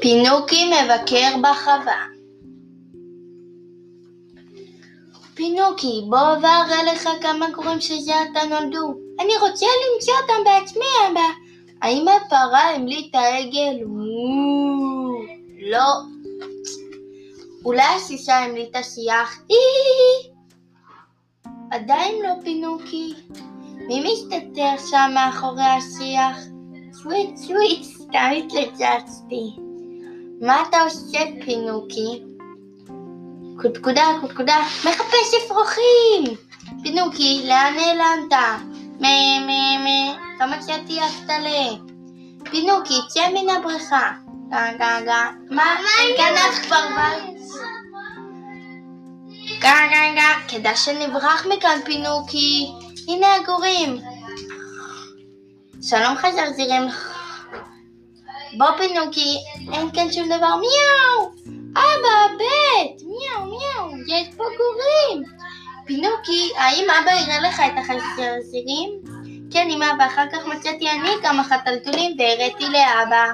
פינוקי מבקר בחווה. פינוקי, בוא ואראה לך כמה גורים שזה עתה נולדו. אני רוצה למצוא אותם בעצמי, אבא. האם הפרה המליטה עגל? לא. אולי הסיסה המליטה שיח? עדיין לא, פינוקי. מי מסתתר שם מאחורי השיח? סוויט סוויט, סתם התלצצתי. מה אתה עושה, פינוקי? קודקודה, קודקודה, מחפש אפרוחים! פינוקי, לאן נעלמת? מה, מה, מה, כמה מצאתי אבטלה. פינוקי, צא מן הבריכה. גה, גה, גה. מה, גנב בית? גה, גה, גה, כדאי שנברח מכאן, פינוקי. הנה הגורים. שלום חזרזירים. בוא פינוקי, אין כאן שום דבר. מיהו! אבא, בית! מיהו, מיהו, יש פה גורים! פינוקי, האם אבא יראה לך את החזרזירים? כן, אמא, ואחר כך מצאתי אני כמה חתלתולים והראיתי לאבא.